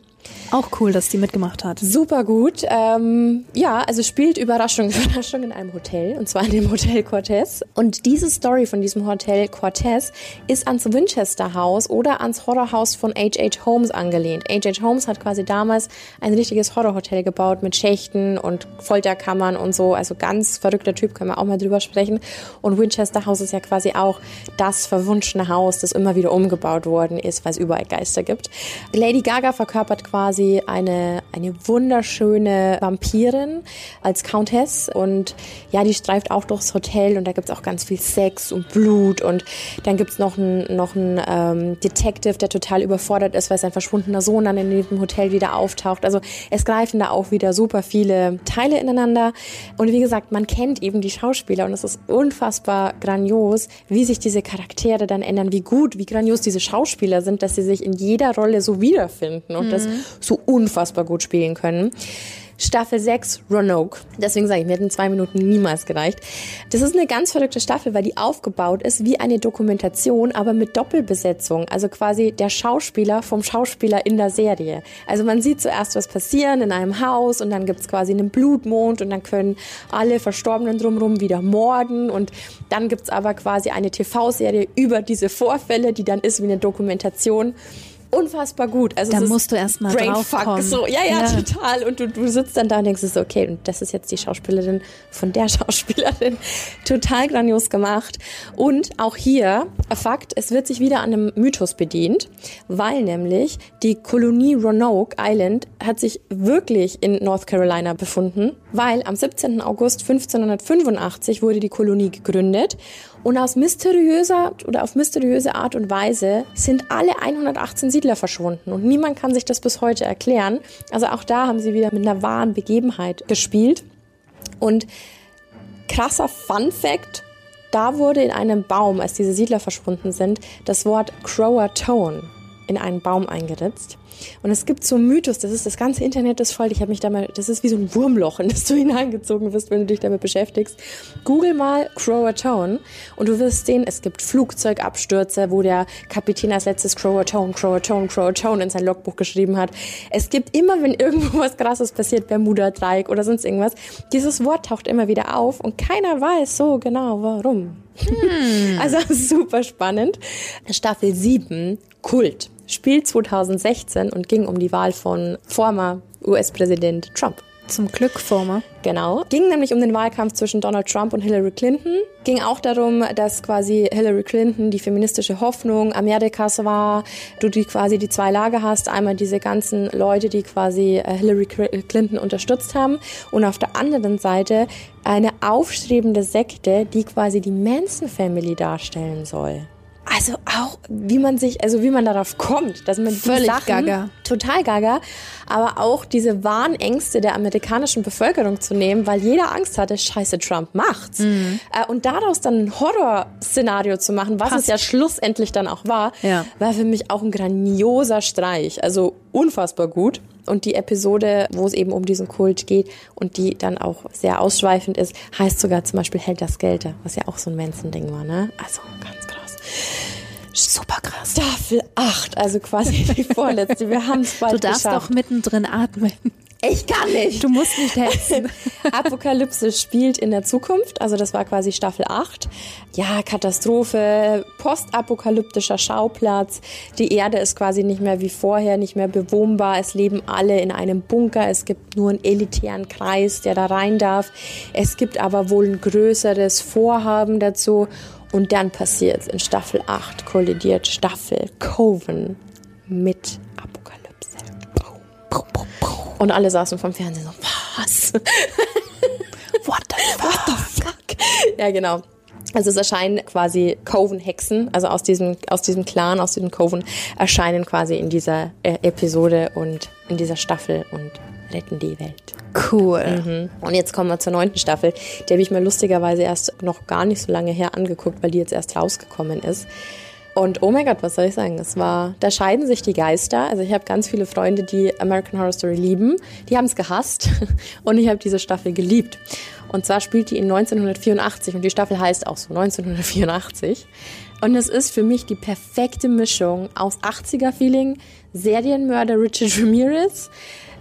Auch cool, dass die mitgemacht hat. Super gut. Ähm, ja, also spielt Überraschung, Überraschung in einem Hotel, und zwar in dem Hotel Cortez. Und diese Story von diesem Hotel Cortez ist ans Winchester House oder ans Horrorhaus von H.H. Holmes angelehnt. H.H. Holmes hat quasi damals ein richtiges Horrorhotel gebaut mit Schächten und Folterkammern und so. Also ganz verrückter Typ, können wir auch mal drüber sprechen. Und Winchester House ist ja quasi auch das verwunschene Haus, das immer wieder umgebaut worden ist, weil es überall Geister gibt. Lady Gaga verkörpert quasi quasi eine, eine wunderschöne Vampirin als Countess und ja, die streift auch durchs Hotel und da gibt es auch ganz viel Sex und Blut und dann gibt es noch einen noch einen, ähm, Detective, der total überfordert ist, weil sein verschwundener Sohn dann in diesem Hotel wieder auftaucht. Also es greifen da auch wieder super viele Teile ineinander und wie gesagt, man kennt eben die Schauspieler und es ist unfassbar grandios, wie sich diese Charaktere dann ändern, wie gut, wie grandios diese Schauspieler sind, dass sie sich in jeder Rolle so wiederfinden und mhm. das so unfassbar gut spielen können. Staffel 6 Roanoke. Deswegen sage ich, mir hätten zwei Minuten niemals gereicht. Das ist eine ganz verrückte Staffel, weil die aufgebaut ist wie eine Dokumentation, aber mit Doppelbesetzung. Also quasi der Schauspieler vom Schauspieler in der Serie. Also man sieht zuerst was passieren in einem Haus und dann gibt's quasi einen Blutmond und dann können alle Verstorbenen drumherum wieder morden und dann gibt's aber quasi eine TV-Serie über diese Vorfälle, die dann ist wie eine Dokumentation unfassbar gut. Also da musst du erstmal drauf kommen. So, ja, ja, ja, total. Und du, du sitzt dann da und denkst so, okay, und das ist jetzt die Schauspielerin von der Schauspielerin. Total grandios gemacht. Und auch hier, Fakt, es wird sich wieder an einem Mythos bedient, weil nämlich die Kolonie Roanoke Island hat sich wirklich in North Carolina befunden, weil am 17. August 1585 wurde die Kolonie gegründet und aus mysteriöser oder auf mysteriöse Art und Weise sind alle 118 Siedler verschwunden und niemand kann sich das bis heute erklären. Also auch da haben sie wieder mit einer wahren Begebenheit gespielt. Und krasser Fun Fact, da wurde in einem Baum, als diese Siedler verschwunden sind, das Wort Croatoan in einen Baum eingeritzt. Und es gibt so einen Mythos, das ist das ganze Internet ist voll. Ich habe mich da mal, das ist wie so ein Wurmloch, in das du hineingezogen wirst, wenn du dich damit beschäftigst. Google mal Croatoan und du wirst sehen, es gibt Flugzeugabstürze, wo der Kapitän als letztes Croatoan, Croatoan, Croatoan in sein Logbuch geschrieben hat. Es gibt immer, wenn irgendwo was krasses passiert, Bermuda-Dreieck oder sonst irgendwas, dieses Wort taucht immer wieder auf und keiner weiß so genau warum. Hm. Also super spannend. Staffel 7, Kult spielt 2016 und ging um die Wahl von former US-Präsident Trump. Zum Glück former. Genau. Ging nämlich um den Wahlkampf zwischen Donald Trump und Hillary Clinton. Ging auch darum, dass quasi Hillary Clinton die feministische Hoffnung Amerikas war. Du die quasi die zwei Lager hast. Einmal diese ganzen Leute, die quasi äh, Hillary Clinton unterstützt haben. Und auf der anderen Seite eine aufstrebende Sekte, die quasi die Manson Family darstellen soll. Also auch, wie man sich, also wie man darauf kommt, dass man Völlig die Sachen, gaga. total gaga, aber auch diese Warnängste der amerikanischen Bevölkerung zu nehmen, weil jeder Angst hatte, scheiße, Trump macht's. Mhm. Äh, und daraus dann ein Horrorszenario zu machen, was Passt. es ja schlussendlich dann auch war, ja. war für mich auch ein grandioser Streich. Also unfassbar gut. Und die Episode, wo es eben um diesen Kult geht und die dann auch sehr ausschweifend ist, heißt sogar zum Beispiel Held das Gelte, was ja auch so ein Manson-Ding war, ne? Also ganz. Super krass. Staffel 8, also quasi die vorletzte. Wir haben es bald Du darfst geschafft. doch mittendrin atmen. Ich kann nicht. Du musst nicht hetzen. Apokalypse spielt in der Zukunft, also das war quasi Staffel 8. Ja, Katastrophe, postapokalyptischer Schauplatz. Die Erde ist quasi nicht mehr wie vorher, nicht mehr bewohnbar. Es leben alle in einem Bunker. Es gibt nur einen elitären Kreis, der da rein darf. Es gibt aber wohl ein größeres Vorhaben dazu. Und dann passiert in Staffel 8 kollidiert Staffel Coven mit Apokalypse. Und alle saßen vom Fernsehen so, was? What the fuck? What the fuck? Ja, genau. Also es erscheinen quasi Coven-Hexen, also aus diesem, aus diesem Clan, aus diesem Coven, erscheinen quasi in dieser äh, Episode und in dieser Staffel und retten die Welt. Cool. Mhm. Und jetzt kommen wir zur neunten Staffel. Die habe ich mir lustigerweise erst noch gar nicht so lange her angeguckt, weil die jetzt erst rausgekommen ist. Und oh mein Gott, was soll ich sagen? Es war, da scheiden sich die Geister. Also ich habe ganz viele Freunde, die American Horror Story lieben. Die haben es gehasst und ich habe diese Staffel geliebt. Und zwar spielt die in 1984 und die Staffel heißt auch so 1984. Und es ist für mich die perfekte Mischung aus 80er-Feeling, Serienmörder Richard Ramirez,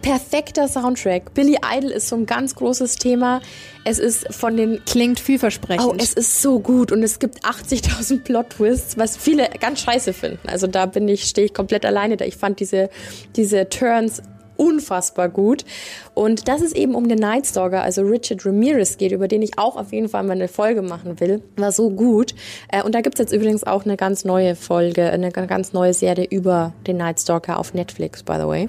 perfekter Soundtrack. Billy Idol ist so ein ganz großes Thema. Es ist von den Klingt vielversprechend. Oh, es ist so gut und es gibt 80.000 Plot-Twists, was viele ganz scheiße finden. Also da bin ich, stehe ich komplett alleine da. Ich fand diese, diese Turns unfassbar gut. Und dass es eben um den Night Stalker, also Richard Ramirez geht, über den ich auch auf jeden Fall mal eine Folge machen will, war so gut. Äh, und da gibt's jetzt übrigens auch eine ganz neue Folge, eine ganz neue Serie über den Night Stalker auf Netflix, by the way.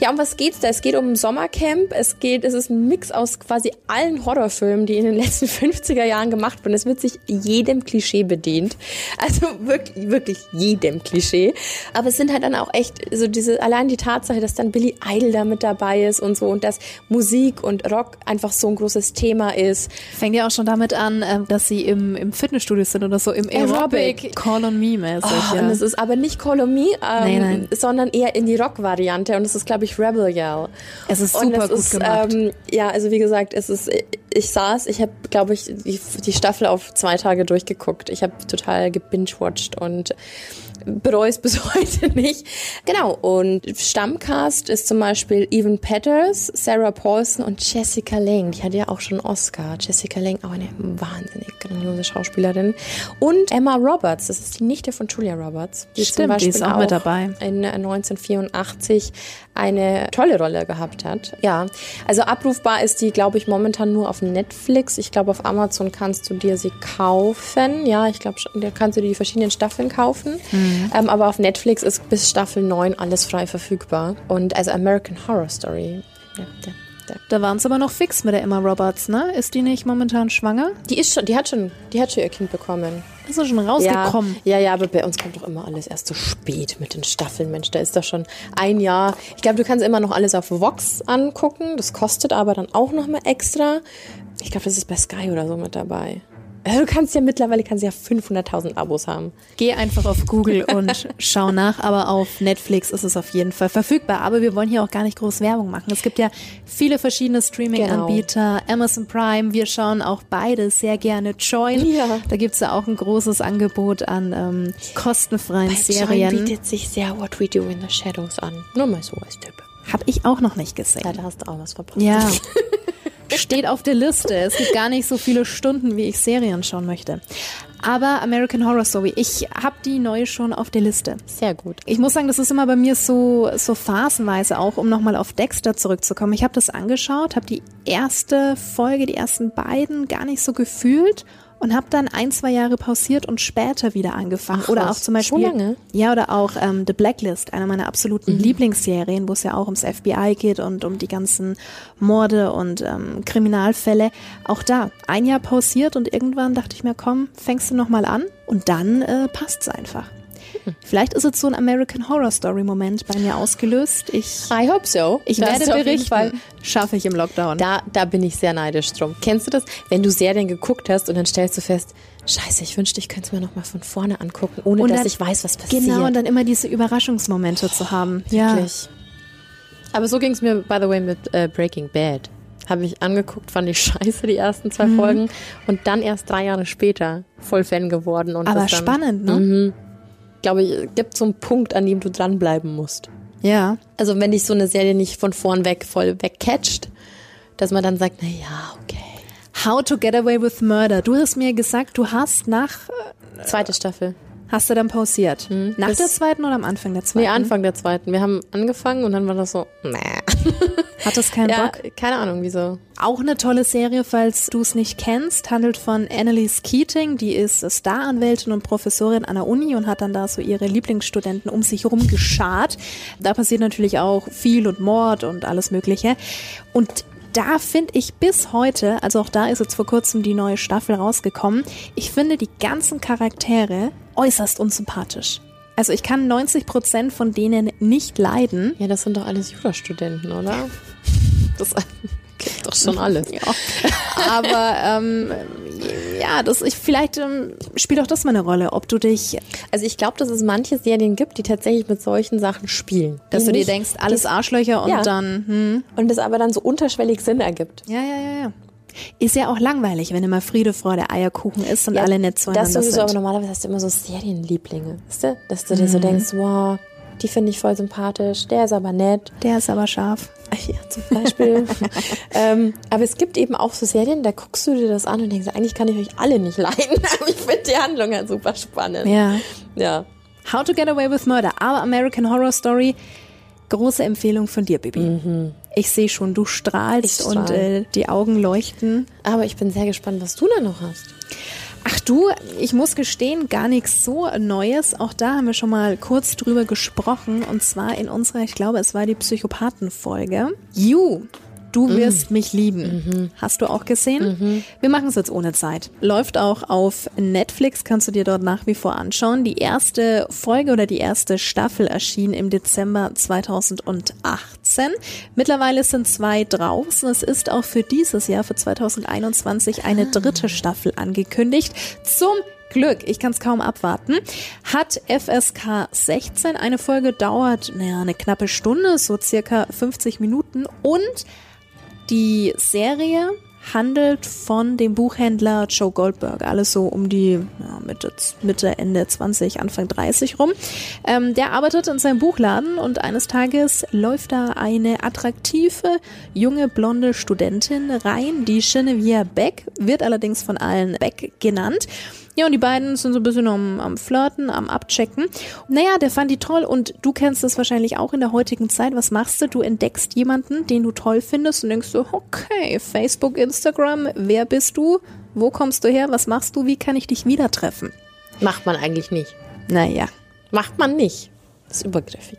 Ja, um was geht's da? Es geht um Sommercamp. Es geht, es ist ein Mix aus quasi allen Horrorfilmen, die in den letzten 50er Jahren gemacht wurden. Es wird sich jedem Klischee bedient. Also wirklich, wirklich jedem Klischee. Aber es sind halt dann auch echt so diese, allein die Tatsache, dass dann Billy Idol da mit dabei ist und so und dass Musik und Rock einfach so ein großes Thema ist. Fängt ja auch schon damit an, ähm, dass sie im, im Fitnessstudio sind oder so, im Aerobic. Aerobic. Call on me mäßig. Oh, ja. Und es ist aber nicht Call on Me, ähm, Nein, nein. sondern eher in die Rock-Variante und es ist, glaube ich, Rebel Yell. Es ist Und super es gut ist, gemacht. Ähm, ja, also wie gesagt, es ist, ich saß, ich habe, glaube ich, die, die Staffel auf zwei Tage durchgeguckt. Ich habe total gebingewatcht und bereue es bis heute nicht. Genau, und Stammcast ist zum Beispiel Evan Peters, Sarah Paulson und Jessica Lange. Die hat ja auch schon Oscar. Jessica Lange, auch eine wahnsinnig grandiose Schauspielerin. Und Emma Roberts, das ist die Nichte von Julia Roberts. Die Stimmt, zum die Beispiel ist auch mit dabei. In 1984 eine tolle Rolle gehabt hat. Ja, also abrufbar ist die, glaube ich, momentan nur auf Netflix. Ich glaube, auf Amazon kannst du dir sie kaufen. Ja, ich glaube, da kannst du dir die verschiedenen Staffeln kaufen. Ähm, aber auf Netflix ist bis Staffel 9 alles frei verfügbar. Und also American Horror Story. Ja, der. Da waren es aber noch fix mit der Emma Roberts, ne? Ist die nicht momentan schwanger? Die ist schon, die hat schon, die hat schon ihr Kind bekommen. Ist doch schon rausgekommen. Ja, ja, ja, aber bei uns kommt doch immer alles erst so spät mit den Staffeln. Mensch, da ist doch schon ein Jahr. Ich glaube, du kannst immer noch alles auf Vox angucken. Das kostet aber dann auch noch mal extra. Ich glaube, das ist bei Sky oder so mit dabei. Also du kannst ja mittlerweile kannst ja 500.000 Abos haben. Geh einfach auf Google und schau nach, aber auf Netflix ist es auf jeden Fall verfügbar. Aber wir wollen hier auch gar nicht groß Werbung machen. Es gibt ja viele verschiedene Streaming-Anbieter, genau. Amazon Prime, wir schauen auch beide sehr gerne Join. Ja. Da gibt's ja auch ein großes Angebot an ähm, kostenfreien Bei Serien. Join bietet sich sehr What We Do in the Shadows an. Nur mal so als Tipp. Hab ich auch noch nicht gesehen. Ja, da hast du auch was verpasst. Ja. Steht auf der Liste. Es gibt gar nicht so viele Stunden, wie ich Serien schauen möchte. Aber American Horror Story, ich habe die neue schon auf der Liste. Sehr gut. Ich muss sagen, das ist immer bei mir so so phasenweise auch, um nochmal auf Dexter zurückzukommen. Ich habe das angeschaut, habe die erste Folge, die ersten beiden gar nicht so gefühlt und habe dann ein, zwei Jahre pausiert und später wieder angefangen. Ach, oder was? auch zum Beispiel. So lange? Ja, oder auch ähm, The Blacklist, einer meiner absoluten mhm. Lieblingsserien, wo es ja auch ums FBI geht und um die ganzen Morde und ähm, Kriminalfälle. Auch da ein Jahr pausiert und irgendwann dachte ich mir, komm, fängst du nochmal an und dann äh, passt's einfach. Vielleicht ist es so ein American Horror Story Moment bei mir ausgelöst. Ich, I hope so. Ich das werde berichten. Schaffe ich im Lockdown. Da, da bin ich sehr neidisch drum. Kennst du das? Wenn du Serien geguckt hast und dann stellst du fest, Scheiße, ich wünschte, ich könnte es mir nochmal von vorne angucken, ohne und dass dann, ich weiß, was passiert. Genau, und dann immer diese Überraschungsmomente zu haben. Wirklich. Ja. Aber so ging es mir, by the way, mit äh, Breaking Bad. Habe ich angeguckt, fand ich scheiße, die ersten zwei mhm. Folgen. Und dann erst drei Jahre später voll Fan geworden. Und Aber dann, spannend, ne? Mhm glaube ich, gibt so einen Punkt, an dem du dranbleiben musst. Ja. Also wenn dich so eine Serie nicht von vorn weg voll wegcatcht, dass man dann sagt, na ja, okay. How to Get Away with Murder. Du hast mir gesagt, du hast nach äh, zweite Staffel Hast du dann pausiert? Hm, Nach der zweiten oder am Anfang der zweiten? Nee, Anfang der zweiten. Wir haben angefangen und dann war das so, nee. Hat das keinen ja, Bock? Keine Ahnung, wieso. Auch eine tolle Serie, falls du es nicht kennst, handelt von Annalise Keating. Die ist Staranwältin und Professorin an der Uni und hat dann da so ihre Lieblingsstudenten um sich herum geschart. Da passiert natürlich auch viel und Mord und alles Mögliche. Und da finde ich bis heute, also auch da ist jetzt vor kurzem die neue Staffel rausgekommen, ich finde die ganzen Charaktere äußerst unsympathisch. Also ich kann 90 Prozent von denen nicht leiden. Ja, das sind doch alles Jurastudenten, oder? Das gibt doch schon alles. ja. Aber ähm, ja, das ich vielleicht ähm, spielt auch das mal eine Rolle, ob du dich. Also ich glaube, dass es manche Serien gibt, die tatsächlich mit solchen Sachen spielen. Dass du dir denkst, alles Arschlöcher und ja. dann. Hm. Und das aber dann so unterschwellig Sinn ergibt. Ja, ja, ja, ja. Ist ja auch langweilig, wenn immer Friede, Freude, Eierkuchen ist und ja, alle nett zueinander das sowieso, sind. aber normalerweise hast du immer so Serienlieblinge, weißt du? Dass du dir so mhm. denkst, wow, die finde ich voll sympathisch, der ist aber nett. Der ist aber scharf. Ja, zum Beispiel. ähm, aber es gibt eben auch so Serien, da guckst du dir das an und denkst, eigentlich kann ich euch alle nicht leiden, aber ich finde die Handlung halt super spannend. Ja. Ja. How to Get Away with Murder, aber American Horror Story, große Empfehlung von dir, Bibi. Mhm. Ich sehe schon, du strahlst strahl. und äh, die Augen leuchten. Aber ich bin sehr gespannt, was du da noch hast. Ach du, ich muss gestehen, gar nichts so Neues. Auch da haben wir schon mal kurz drüber gesprochen. Und zwar in unserer, ich glaube, es war die Psychopathenfolge. You Du mhm. wirst mhm. mich lieben. Mhm. Hast du auch gesehen? Mhm. Wir machen es jetzt ohne Zeit. Läuft auch auf Netflix, kannst du dir dort nach wie vor anschauen. Die erste Folge oder die erste Staffel erschien im Dezember 2018. Mittlerweile sind zwei draußen. Es ist auch für dieses Jahr, für 2021, eine ah. dritte Staffel angekündigt. Zum Glück, ich kann es kaum abwarten, hat FSK 16. Eine Folge dauert naja, eine knappe Stunde, so circa 50 Minuten und die Serie handelt von dem Buchhändler Joe Goldberg, alles so um die ja, Mitte, Mitte, Ende 20, Anfang 30 rum. Ähm, der arbeitet in seinem Buchladen und eines Tages läuft da eine attraktive, junge, blonde Studentin rein, die Genevieve Beck, wird allerdings von allen Beck genannt. Ja, und die beiden sind so ein bisschen am, am Flirten, am Abchecken. Naja, der fand die toll und du kennst das wahrscheinlich auch in der heutigen Zeit. Was machst du? Du entdeckst jemanden, den du toll findest und denkst so, okay, Facebook, Instagram, wer bist du? Wo kommst du her? Was machst du? Wie kann ich dich wieder treffen? Macht man eigentlich nicht. Naja. Macht man nicht. Das ist übergriffig.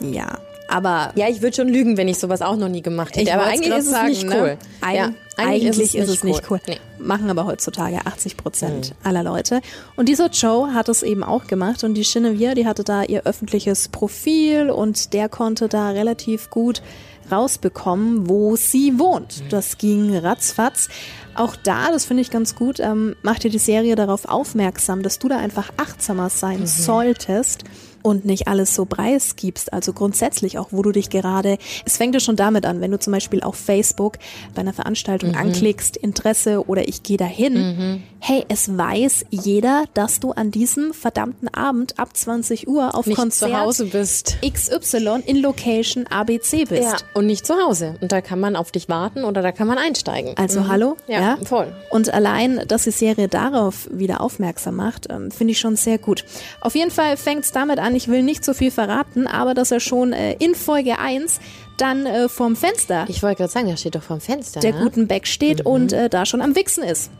Ja. Aber Ja, ich würde schon lügen, wenn ich sowas auch noch nie gemacht hätte. Ich aber eigentlich ist es sagen, nicht ne? cool. Eig ja, eigentlich, ist es nicht cool. Nee. Machen aber heutzutage 80 Prozent aller Leute. Und dieser Joe hat es eben auch gemacht und die Genevieve, die hatte da ihr öffentliches Profil und der konnte da relativ gut rausbekommen, wo sie wohnt. Das ging ratzfatz. Auch da, das finde ich ganz gut, ähm, macht dir die Serie darauf aufmerksam, dass du da einfach achtsamer sein solltest und nicht alles so preisgibst. Also grundsätzlich auch, wo du dich gerade, es fängt ja schon damit an, wenn du zum Beispiel auf Facebook bei einer Veranstaltung anklickst, Interesse oder ich gehe dahin. Hey, es weiß jeder, dass du an diesem verdammten Abend ab 20 Uhr auf Nicht Konzert zu Hause bist. XY in Location ABC bist. Ja, und nicht zu Hause. Und da kann man auf dich warten oder da kann man einsteigen. Also hallo? Ja, voll. Und allein, dass die Serie darauf wieder aufmerksam macht, ähm, finde ich schon sehr gut. Auf jeden Fall fängt es damit an, ich will nicht so viel verraten, aber dass er schon äh, in Folge 1 dann äh, vorm Fenster Ich wollte gerade sagen, der steht doch vorm Fenster. der ne? guten Beck steht und äh, da schon am Wichsen ist.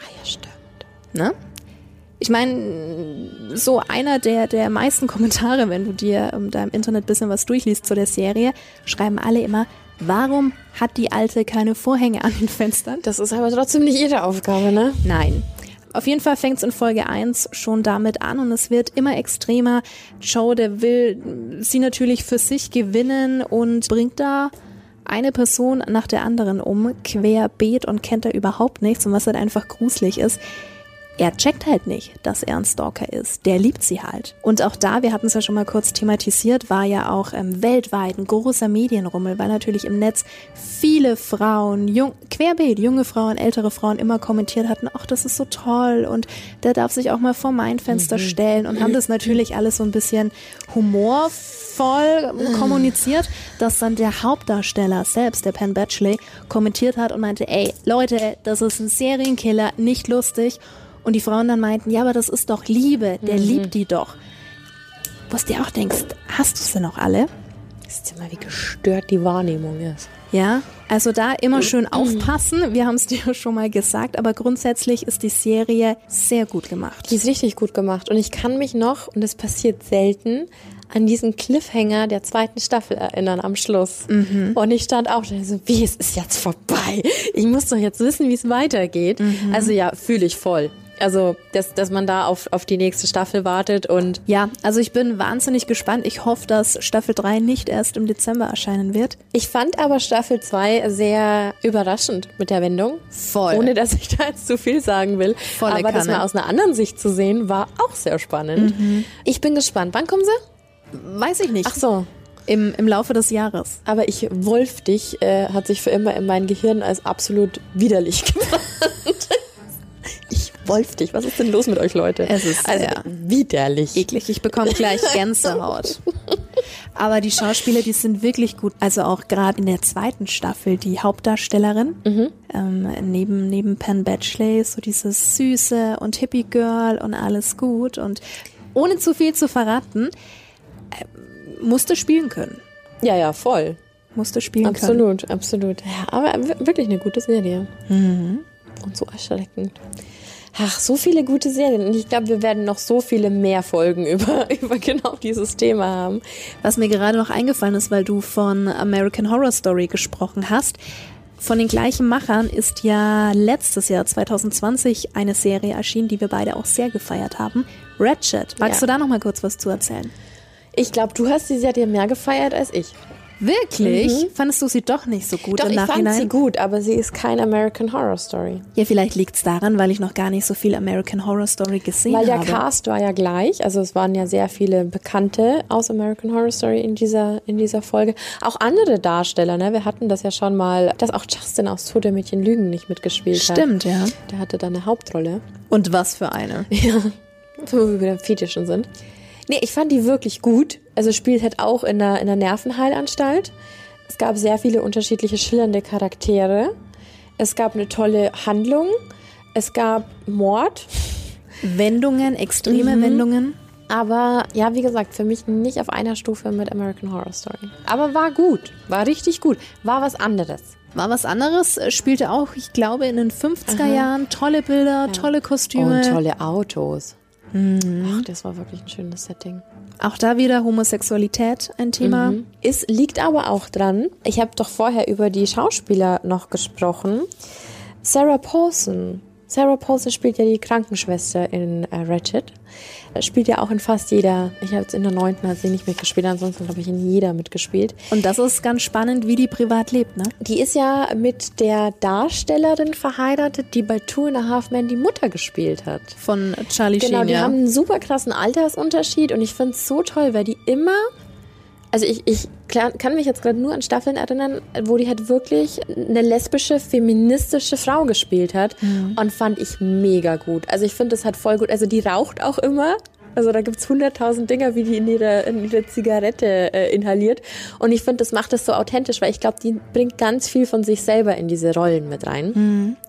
Ah, ja, stimmt. Ne? Ich meine, so einer der, der meisten Kommentare, wenn du dir ähm, da im Internet bisschen was durchliest zu der Serie, schreiben alle immer, warum hat die Alte keine Vorhänge an den Fenstern? Das ist aber trotzdem nicht ihre Aufgabe, ne? Nein. Auf jeden Fall fängt es in Folge 1 schon damit an und es wird immer extremer. Joe, der will sie natürlich für sich gewinnen und bringt da eine Person nach der anderen um, querbeet und kennt da überhaupt nichts und was halt einfach gruselig ist. Er checkt halt nicht, dass er ein Stalker ist. Der liebt sie halt. Und auch da, wir hatten es ja schon mal kurz thematisiert, war ja auch ähm, weltweit ein großer Medienrummel, weil natürlich im Netz viele Frauen, jung, querbeet, junge Frauen, ältere Frauen immer kommentiert hatten, ach, das ist so toll und der darf sich auch mal vor mein Fenster stellen und haben das natürlich alles so ein bisschen humorvoll kommuniziert, dass dann der Hauptdarsteller selbst, der Penn Batchley, kommentiert hat und meinte, ey, Leute, das ist ein Serienkiller, nicht lustig. Und die Frauen dann meinten, ja, aber das ist doch Liebe, der liebt die doch. Wo du dir auch denkst, hast du sie noch alle? Wisst ihr mal, wie gestört die Wahrnehmung ist? Ja, also da immer schön aufpassen. Wir haben es dir schon mal gesagt, aber grundsätzlich ist die Serie sehr gut gemacht. Die ist richtig gut gemacht. Und ich kann mich noch, und das passiert selten, an diesen Cliffhanger der zweiten Staffel erinnern am Schluss. Und ich stand auch da so, wie, es ist jetzt vorbei. Ich muss doch jetzt wissen, wie es weitergeht. Also ja, fühle ich voll. Also, dass, dass man da auf, auf die nächste Staffel wartet und Ja, also ich bin wahnsinnig gespannt. Ich hoffe, dass Staffel 3 nicht erst im Dezember erscheinen wird. Ich fand aber Staffel 2 sehr überraschend mit der Wendung. Voll. Ohne dass ich da jetzt zu viel sagen will. Volle aber das Kanne. mal aus einer anderen Sicht zu sehen, war auch sehr spannend. Ich bin gespannt. Wann kommen sie? Weiß ich nicht. Ach so. Im, Im Laufe des Jahres. Aber ich, Wolf dich, äh, hat sich für immer in mein Gehirn als absolut widerlich gebrannt. Ich Wolf dich. Was ist denn los mit euch, Leute? Es ist also sehr widerlich. Eklig, ich bekomme gleich Gänsehaut. Aber die Schauspieler, die sind wirklich gut. Also auch gerade in der zweiten Staffel die Hauptdarstellerin ähm, neben neben Penn Badgley so dieses süße und Hippie Girl und alles gut und ohne zu viel zu verraten äh, musste spielen können. Ja, ja, voll. Musste spielen können. Absolut, absolut. Ja, aber wirklich eine gute Serie. Mhm. Und so erschreckend. Ach, so viele gute Serien. Und ich glaube, wir werden noch so viele mehr Folgen über, über genau dieses Thema haben. Was mir gerade noch eingefallen ist, weil du von American Horror Story gesprochen hast. Von den gleichen Machern ist ja letztes Jahr 2020 eine Serie erschienen, die wir beide auch sehr gefeiert haben. Ratchet. Magst Ja. du da noch mal kurz was zu erzählen? Ich glaube, du hast die Serie mehr gefeiert als ich. Wirklich? Fandest du sie doch nicht so gut Doch, im ich fand Nachhinein? sie gut, aber sie ist kein American Horror Story. ja, vielleicht liegt's daran, weil ich noch gar nicht so viel American Horror Story gesehen Weil der habe. Cast war ja gleich, also es waren ja sehr viele Bekannte aus American Horror Story in dieser, in dieser Folge. Auch andere Darsteller, ne? Wir hatten das ja schon mal, dass auch Justin aus Tote Mädchen Lügen nicht mitgespielt hat. Stimmt, ja. Der hatte da eine Hauptrolle. Und was für eine? Ja, wo wir wieder Fetischen sind. Nee, ich fand die wirklich gut. Also spielt halt auch in einer, in einer Nervenheilanstalt. Es gab sehr viele unterschiedliche schillernde Charaktere. Es gab eine tolle Handlung. Es gab Mord. Wendungen, extreme Wendungen. Aber ja, wie gesagt, für mich nicht auf einer Stufe mit American Horror Story. Aber war gut. War richtig gut. War was anderes. War was anderes, spielte auch, ich glaube, in den 50er Jahren. Tolle Bilder, tolle Kostüme. Und tolle Autos. Ach, das war wirklich ein schönes Setting. Auch da wieder Homosexualität ein Thema. Mhm. Ist, liegt aber auch dran. Ich habe doch vorher über die Schauspieler noch gesprochen. Sarah Paulson. Sarah Paulson spielt ja die Krankenschwester in äh, Ratchet. Spielt ja auch in fast jeder. Ich habe jetzt in der neunten hat sie nicht mitgespielt, ansonsten habe ich in jeder mitgespielt. Und das ist ganz spannend, wie die privat lebt, ne? Die ist ja mit der Darstellerin verheiratet, die bei Two and a Half Men die Mutter gespielt hat. Von Charlie Genau, Sheen, die ja. haben einen super krassen Altersunterschied und ich finde es so toll, weil die immer, also ich, ich kann mich jetzt gerade nur an Staffeln erinnern, wo die halt wirklich eine lesbische, feministische Frau gespielt hat und fand ich mega gut. Also ich finde das halt voll gut. Also die raucht auch immer. Also da gibt's hunderttausend Dinger, wie die in ihre, in ihre Zigarette äh, inhaliert. Und ich finde, das macht das so authentisch, weil ich glaube, die bringt ganz viel von sich selber in diese Rollen mit rein.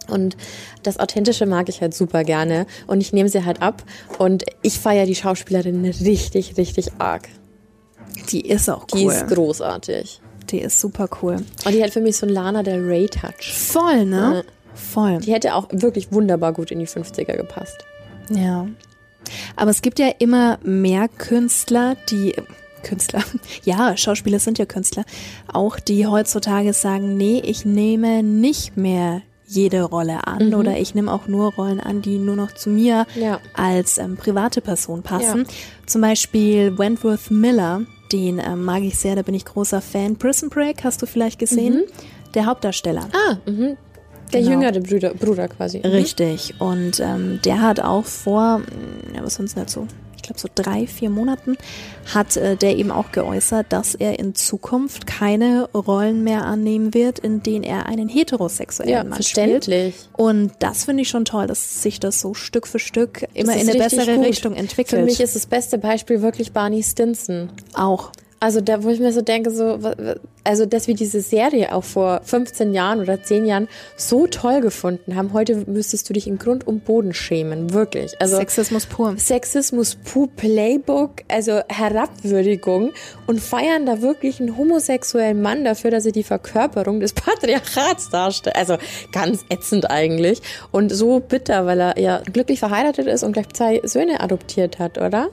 Und das Authentische mag ich halt super gerne. Und ich nehme sie halt ab. Und ich feiere die Schauspielerin richtig, richtig arg. Die ist auch Die cool. ist großartig. die ist super cool. Und die hat für mich so einen Lana Del Rey Touch. Voll, ne? Voll. Die hätte auch wirklich wunderbar gut in die 50er gepasst. Ja. Aber es gibt ja immer mehr Künstler, die Künstler, ja, Schauspieler sind ja Künstler, auch die heutzutage sagen, nee, ich nehme nicht mehr jede Rolle an oder ich nehme auch nur Rollen an, die nur noch zu mir Ja. als ähm, private Person passen. Ja. Zum Beispiel Wentworth Miller, den ähm, mag ich sehr, da bin ich großer Fan. Prison Break hast du vielleicht gesehen? Der Hauptdarsteller. Ah, mhm. Der Genau. jüngere Bruder, Bruder quasi. Mhm. Richtig. Und ähm, der hat auch vor, mh, ja, was sonst nicht so, ich glaube so drei, vier Monaten, hat äh, der eben auch geäußert, dass er in Zukunft keine Rollen mehr annehmen wird, in denen er einen heterosexuellen Ja, Mann spielt. verständlich. Und das finde ich schon toll, dass sich das so Stück für Stück immer in eine bessere gut. Richtung entwickelt. Für mich ist das beste Beispiel wirklich Barney Stinson. auch. Also da, wo ich mir so denke, so, also dass wir diese Serie auch vor 15 Jahren oder 10 Jahren so toll gefunden haben, heute müsstest du dich in Grund und Boden schämen, wirklich. Also Sexismus pur. Sexismus pur Playbook, also Herabwürdigung und feiern da wirklich einen homosexuellen Mann dafür, dass er die Verkörperung des Patriarchats darstellt. Also ganz ätzend eigentlich und so bitter, weil er ja glücklich verheiratet ist und gleich zwei Söhne adoptiert hat, oder?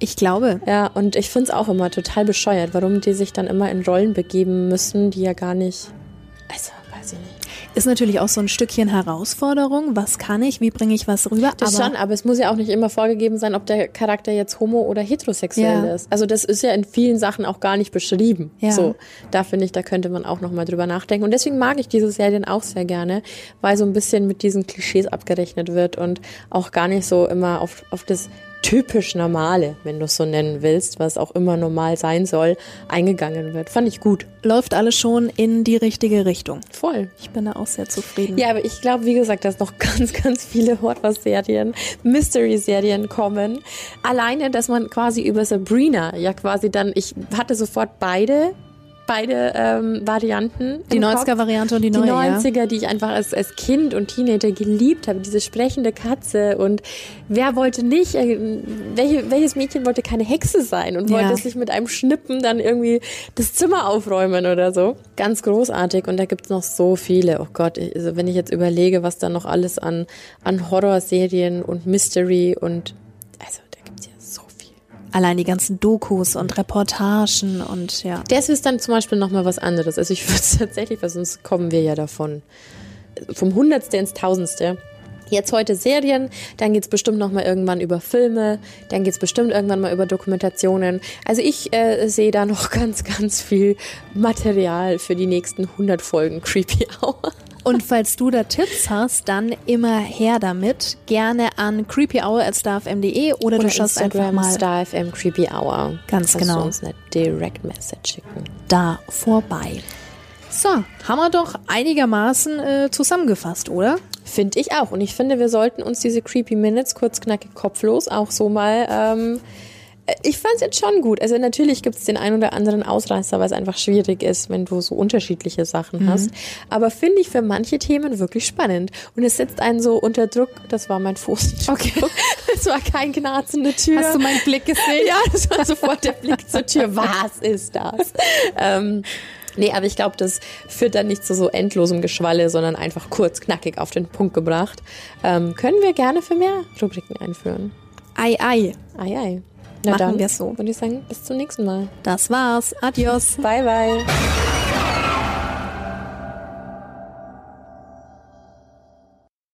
Ich glaube. Ja, und ich find's auch immer total bescheuert, warum die sich dann immer in Rollen begeben müssen, die ja gar nicht. Also, weiß ich nicht. Ist natürlich auch so ein Stückchen Herausforderung. Was kann ich? Wie bringe ich was rüber? Das schon, aber es muss ja auch nicht immer vorgegeben sein, ob der Charakter jetzt homo oder heterosexuell Ja. ist. Also das ist ja in vielen Sachen auch gar nicht beschrieben. Ja. So, da finde ich, da könnte man auch noch mal drüber nachdenken. Und deswegen mag ich diese Serien auch sehr gerne, weil so ein bisschen mit diesen Klischees abgerechnet wird und auch gar nicht so immer auf, auf das typisch Normale, wenn du es so nennen willst, was auch immer normal sein soll, eingegangen wird. Fand ich gut. läuft alles schon in die richtige Richtung. Voll. Ich bin da auch sehr zufrieden. Ja, aber ich glaube, wie gesagt, dass noch ganz, ganz viele Horror-Serien, Mystery-Serien kommen. Alleine, dass man quasi über Sabrina ja quasi dann, ich hatte sofort beide, beide ähm, Varianten. Die im Kopf. 90er-Variante und die Die neue, ja. 90er, die ich einfach als, als Kind und Teenager geliebt habe, diese sprechende Katze und wer wollte nicht, äh, welche, welches Mädchen wollte keine Hexe sein und Ja. wollte sich mit einem Schnippen dann irgendwie das Zimmer aufräumen oder so. Ganz großartig und da gibt's noch so viele. Oh Gott, ich- also wenn ich jetzt überlege, was da noch alles an, an Horrorserien und Mystery und Allein die ganzen Dokus und Reportagen und ja. Das ist dann zum Beispiel nochmal was anderes. Also ich würde es tatsächlich, weil sonst kommen wir ja davon. Vom Hundertste ins Tausendste. Jetzt heute Serien, dann geht's bestimmt nochmal irgendwann über Filme, dann geht's bestimmt irgendwann mal über Dokumentationen. Also ich äh, sehe da noch ganz, ganz viel Material für die nächsten 100 Folgen Creepy Hour. Und falls du da Tipps hast, dann immer her damit. Gerne an creepyhour.starfm.de oder, du schaust einfach mal StarFM Creepy Hour. Ganz Kannst genau. Du uns eine Direct Message schicken. da vorbei. So, haben wir doch einigermaßen äh, zusammengefasst, oder? Finde ich auch. Und ich finde, wir sollten uns diese Creepy Minutes kurz knackig kopflos auch so mal. Ähm, äh, ich fand es jetzt schon gut. Also natürlich gibt es den ein oder anderen Ausreißer, weil es einfach schwierig ist, wenn du so unterschiedliche Sachen hast. Aber finde ich für manche Themen wirklich spannend. Und es setzt einen so unter Druck. Das war mein Fuß. Okay. Es war kein knarzende Tür. Hast du meinen Blick gesehen? Ja, das war sofort der Blick zur Tür. Was ist das? Ähm, nee, aber ich glaube, das führt dann nicht zu so endlosem Geschwalle, sondern einfach kurz, knackig auf den Punkt gebracht. Ähm, können wir gerne für mehr Rubriken einführen. Ei, ei. Ei, ei. Na Machen wir so. Würde ich sagen, bis zum nächsten Mal. Das war's. Adios. Bye, bye.